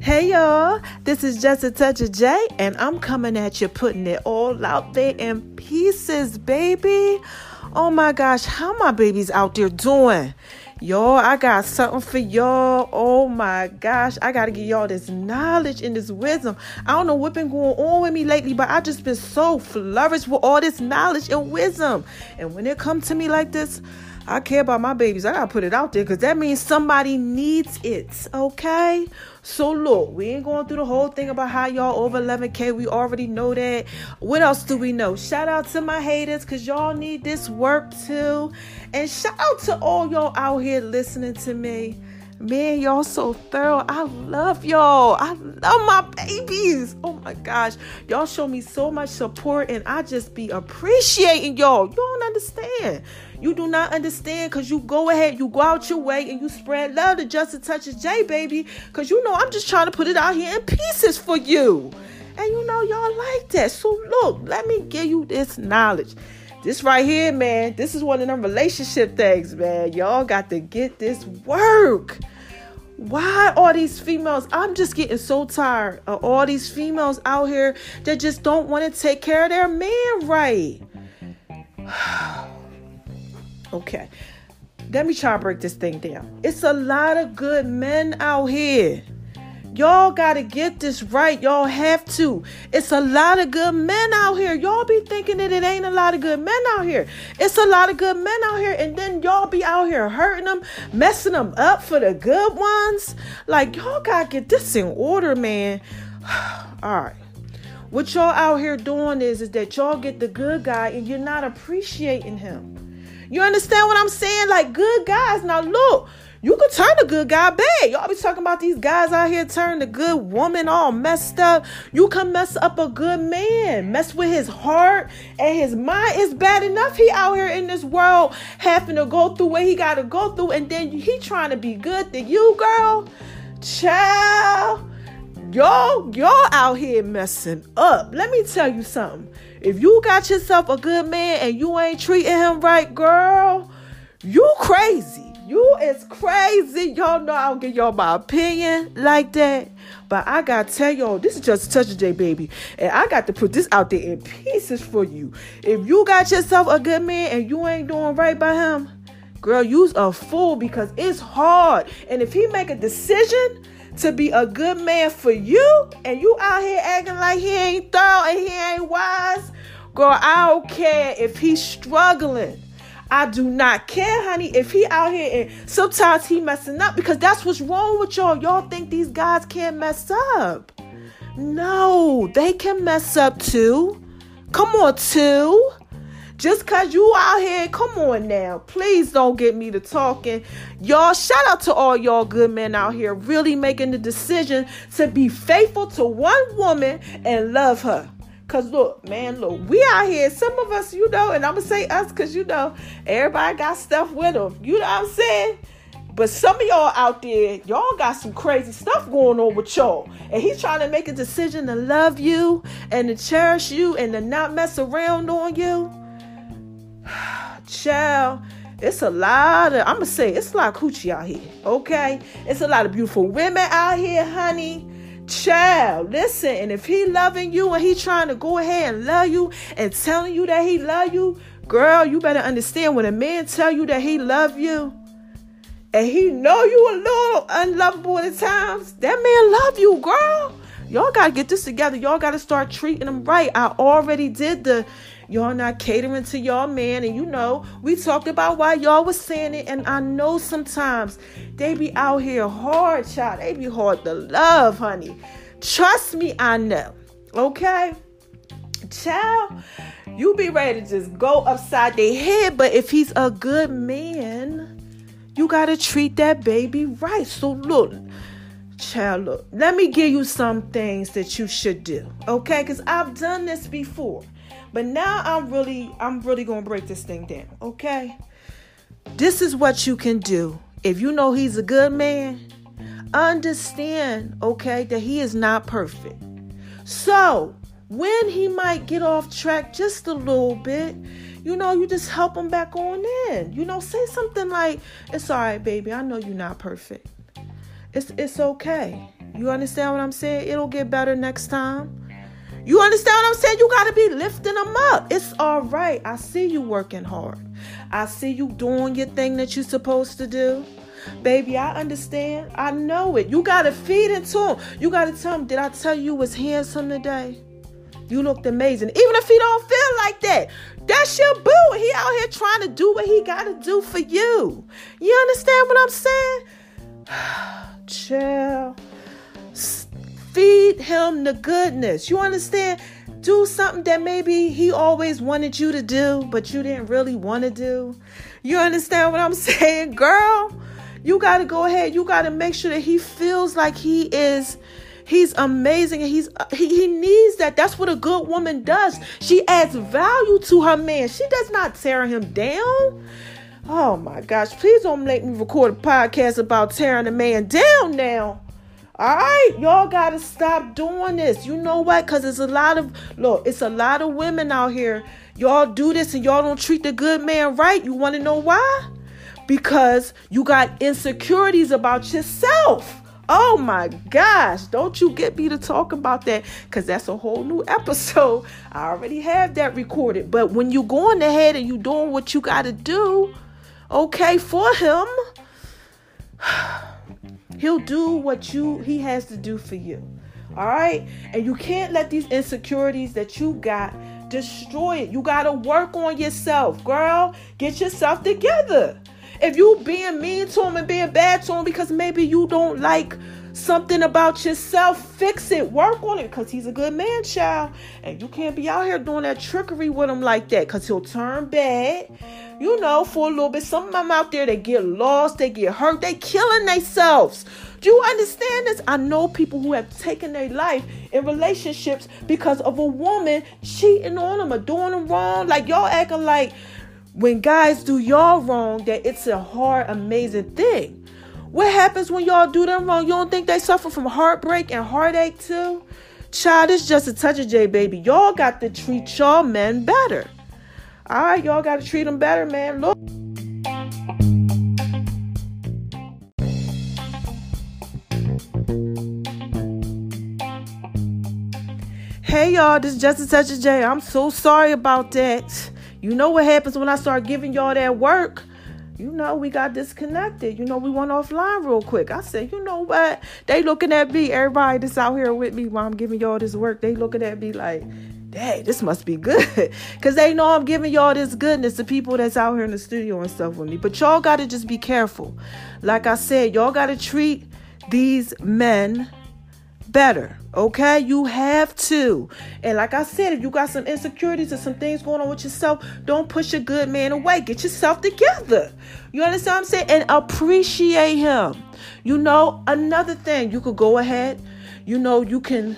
Hey y'all, this is Just a Touch of J, and I'm coming at you putting it all out there in pieces, baby. Oh my gosh, how my babies out there doing? Y'all, I got something for y'all. Oh my gosh, I gotta give y'all this knowledge and this wisdom. I don't know what been going on with me lately, but I just been so flourished with all this knowledge and wisdom. And when it comes to me like this, I care about my babies. I gotta put it out there because that means somebody needs it. Okay? So look, we ain't going through the whole thing about how y'all over 11k. We already know that. What else do we know? Shout out to my haters because y'all need this work too. And shout out to all y'all out here listening to me. Man, y'all so thorough. I love y'all. I love my babies. Oh my gosh. Y'all show me so much support and I just be appreciating y'all. You don't understand. You do not understand because you go ahead, you go out your way and you spread love to just a touch of J, baby. Because you know I'm just trying to put it out here in pieces for you. And you know y'all like that. So look, let me give you this knowledge. This right here, man, this is one of them relationship things, man. Y'all got to get this work. Why are these females? I'm just getting so tired of all these females out here that just don't want to take care of their man right. okay, let me try to break this thing down. It's a lot of good men out here. Y'all got to get this right. Y'all have to. It's a lot of good men out here. Y'all be thinking that it ain't a lot of good men out here. It's a lot of good men out here. And then y'all be out here hurting them, messing them up for the good ones. Like, y'all got to get this in order, man. All right. What y'all out here doing is, is that y'all get the good guy and you're not appreciating him. You understand what I'm saying? Like, good guys. Now, look. You could turn a good guy bad. Y'all be talking about these guys out here turn a good woman all messed up. You can mess up a good man, mess with his heart and his mind. It's bad enough he out here in this world having to go through what he got to go through, and then he trying to be good to you, girl. Child, y'all, y'all out here messing up. Let me tell you something. If you got yourself a good man and you ain't treating him right, girl, you crazy. You is crazy. Y'all know I don't give y'all my opinion like that. But I gotta tell y'all, this is just a touch of J baby. And I got to put this out there in pieces for you. If you got yourself a good man and you ain't doing right by him, girl, you's a fool because it's hard. And if he make a decision to be a good man for you, and you out here acting like he ain't thorough and he ain't wise, girl, I don't care if he's struggling. I do not care, honey, if he out here and sometimes he messing up because that's what's wrong with y'all. Y'all think these guys can't mess up. No, they can mess up too. Come on, too. Just cause you out here, come on now. Please don't get me to talking. Y'all, shout out to all y'all good men out here really making the decision to be faithful to one woman and love her. Cause look, man, look, we out here. Some of us, you know, and I'm gonna say us, cause you know, everybody got stuff with them. You know what I'm saying? But some of y'all out there, y'all got some crazy stuff going on with y'all. And he's trying to make a decision to love you and to cherish you and to not mess around on you. Child, it's a lot of, I'm going to say, it's a lot of coochie out here, okay? It's a lot of beautiful women out here, honey. Child, listen, and if he loving you and he trying to go ahead and love you and telling you that he love you, girl, you better understand when a man tell you that he love you and he know you a little unlovable at times, that man love you, girl. Y'all gotta get this together. Y'all gotta start treating him right. I already did the y'all not catering to y'all man and you know we talked about why y'all was saying it and i know sometimes they be out here hard child. They be hard to love honey. Trust me i know okay? Child you be ready to just go upside their head but if he's a good man you gotta treat that baby right. So look child look let me give you some things that you should do okay? Because i've done this before but now I'm really I'm really going to break this thing down, okay? This is what you can do. If you know he's a good man, understand, okay, that he is not perfect. So, when he might get off track just a little bit, you know, you just help him back on in. You know, say something like, "It's all right, baby. I know you're not perfect. It's it's okay. You understand what I'm saying? It'll get better next time." You understand what I'm saying? You got to be lifting them up. It's all right. I see you working hard. I see you doing your thing that you're supposed to do. Baby, I understand. I know it. You got to feed into him. You got to tell him, Did I tell you was handsome today? You looked amazing. Even if he don't feel like that. That's your boo. He out here trying to do what he got to do for you. You understand what I'm saying? Chill. Feed him the goodness. You understand? Do something that maybe he always wanted you to do, but you didn't really want to do. You understand what I'm saying, girl? You got to go ahead. You got to make sure that he feels like he is He's amazing and he's he, he needs that. That's what a good woman does. She adds value to her man. She does not tear him down. Oh my gosh, please don't make me record a podcast about tearing a man down now. All right, y'all gotta stop doing this. You know what? Because it's a lot of look, it's a lot of women out here. Y'all do this and y'all don't treat the good man right. You want to know why? Because you got insecurities about yourself. Oh my gosh, don't you get me to talk about that because that's a whole new episode. I already have that recorded. But when you're going ahead and you doing what you got to do, okay, for him, he'll do what you he has to do for you. All right? And you can't let these insecurities that you got destroy it. You got to work on yourself, girl. Get yourself together. If you being mean to him and being bad to him because maybe you don't like something about yourself, fix it. Work on it because he's a good man, child. And you can't be out here doing that trickery with him like that because he'll turn bad. You know, for a little bit. Some of them out there, they get lost, they get hurt, they killing themselves. Do you understand this? I know people who have taken their life in relationships because of a woman cheating on them or doing them wrong. Like y'all acting like when guys do y'all wrong that it's a hard, amazing thing. What happens when y'all do them wrong? You don't think they suffer from heartbreak and heartache too? Child, it's just a touch of J, baby. Y'all got to treat y'all men better. All right, y'all got to treat them better, man. Look. Hey y'all, this is just a touch J. I'm so sorry about that. You know what happens when I start giving y'all that work? You know, we got disconnected. You know, we went offline real quick. I said, you know what? They looking at me, everybody that's out here with me while I'm giving y'all this work, they looking at me like, dang, this must be good. Because they know I'm giving y'all this goodness to people that's out here in the studio and stuff with me. But y'all got to just be careful. Like I said, y'all got to treat these men better. Okay, you have to. And like I said, if you got some insecurities or some things going on with yourself, don't push a good man away. Get yourself together. You understand what I'm saying? And appreciate him. You know, another thing, you could go ahead. You know, you can.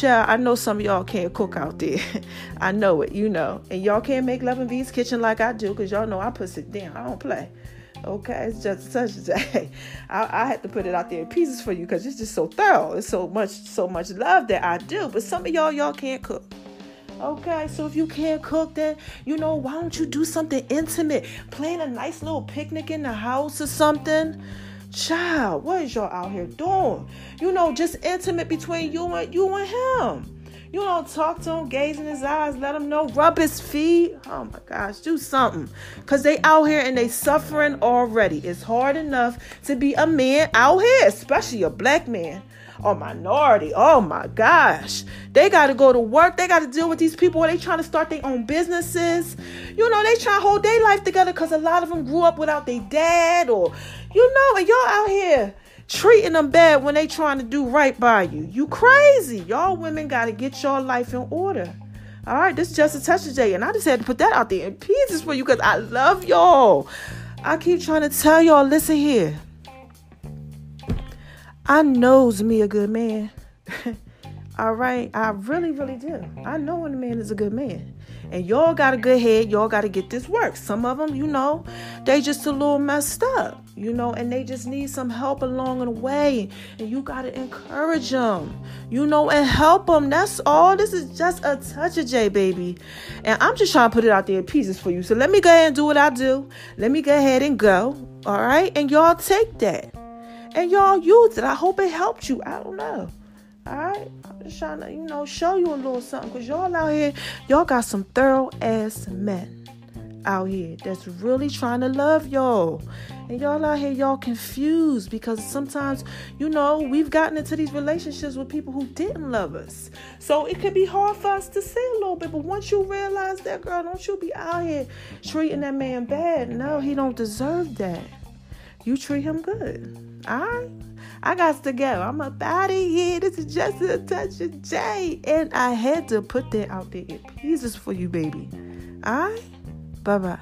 Child, I know some of y'all can't cook out there. I know it, you know. And y'all can't make Love and V's kitchen like I do because y'all know I put it down. I don't play. Okay, it's just such a day. I, I had to put it out there in pieces for you because it's just so thorough. It's so much, so much love that I do. But some of y'all, y'all can't cook. Okay, so if you can't cook, then you know why don't you do something intimate? Plan a nice little picnic in the house or something. Child, what is y'all out here doing? You know, just intimate between you and you and him. You don't talk to him, gaze in his eyes, let him know, rub his feet. Oh my gosh, do something. Because they out here and they suffering already. It's hard enough to be a man out here, especially a black man or minority. Oh my gosh. They got to go to work. They got to deal with these people where they trying to start their own businesses. You know, they trying to hold their life together because a lot of them grew up without their dad or, you know, and y'all out here treating them bad when they trying to do right by you. You crazy. Y'all women got to get your life in order. All right, this is just a touch of J, and I just had to put that out there in pieces for you because I love y'all. I keep trying to tell y'all, listen here. I knows me a good man. All right, I really, really do. I know when a man is a good man. And y'all got a good head. Y'all got to get this work. Some of them, you know, they just a little messed up, you know, and they just need some help along the way. And you got to encourage them, you know, and help them. That's all. This is just a touch of J, baby. And I'm just trying to put it out there in pieces for you. So let me go ahead and do what I do. Let me go ahead and go. All right. And y'all take that. And y'all use it. I hope it helped you. I don't know. All right, I'm just trying to, you know, show you a little something because y'all out here, y'all got some thorough ass men out here that's really trying to love y'all. And y'all out here, y'all confused because sometimes, you know, we've gotten into these relationships with people who didn't love us. So it could be hard for us to see a little bit. But once you realize that, girl, don't you be out here treating that man bad. No, he don't deserve that. You treat him good. All right? I got to go. I'm up out of here. This is just a touch of J. And I had to put that out there in pieces for you, baby. All right? Bye bye.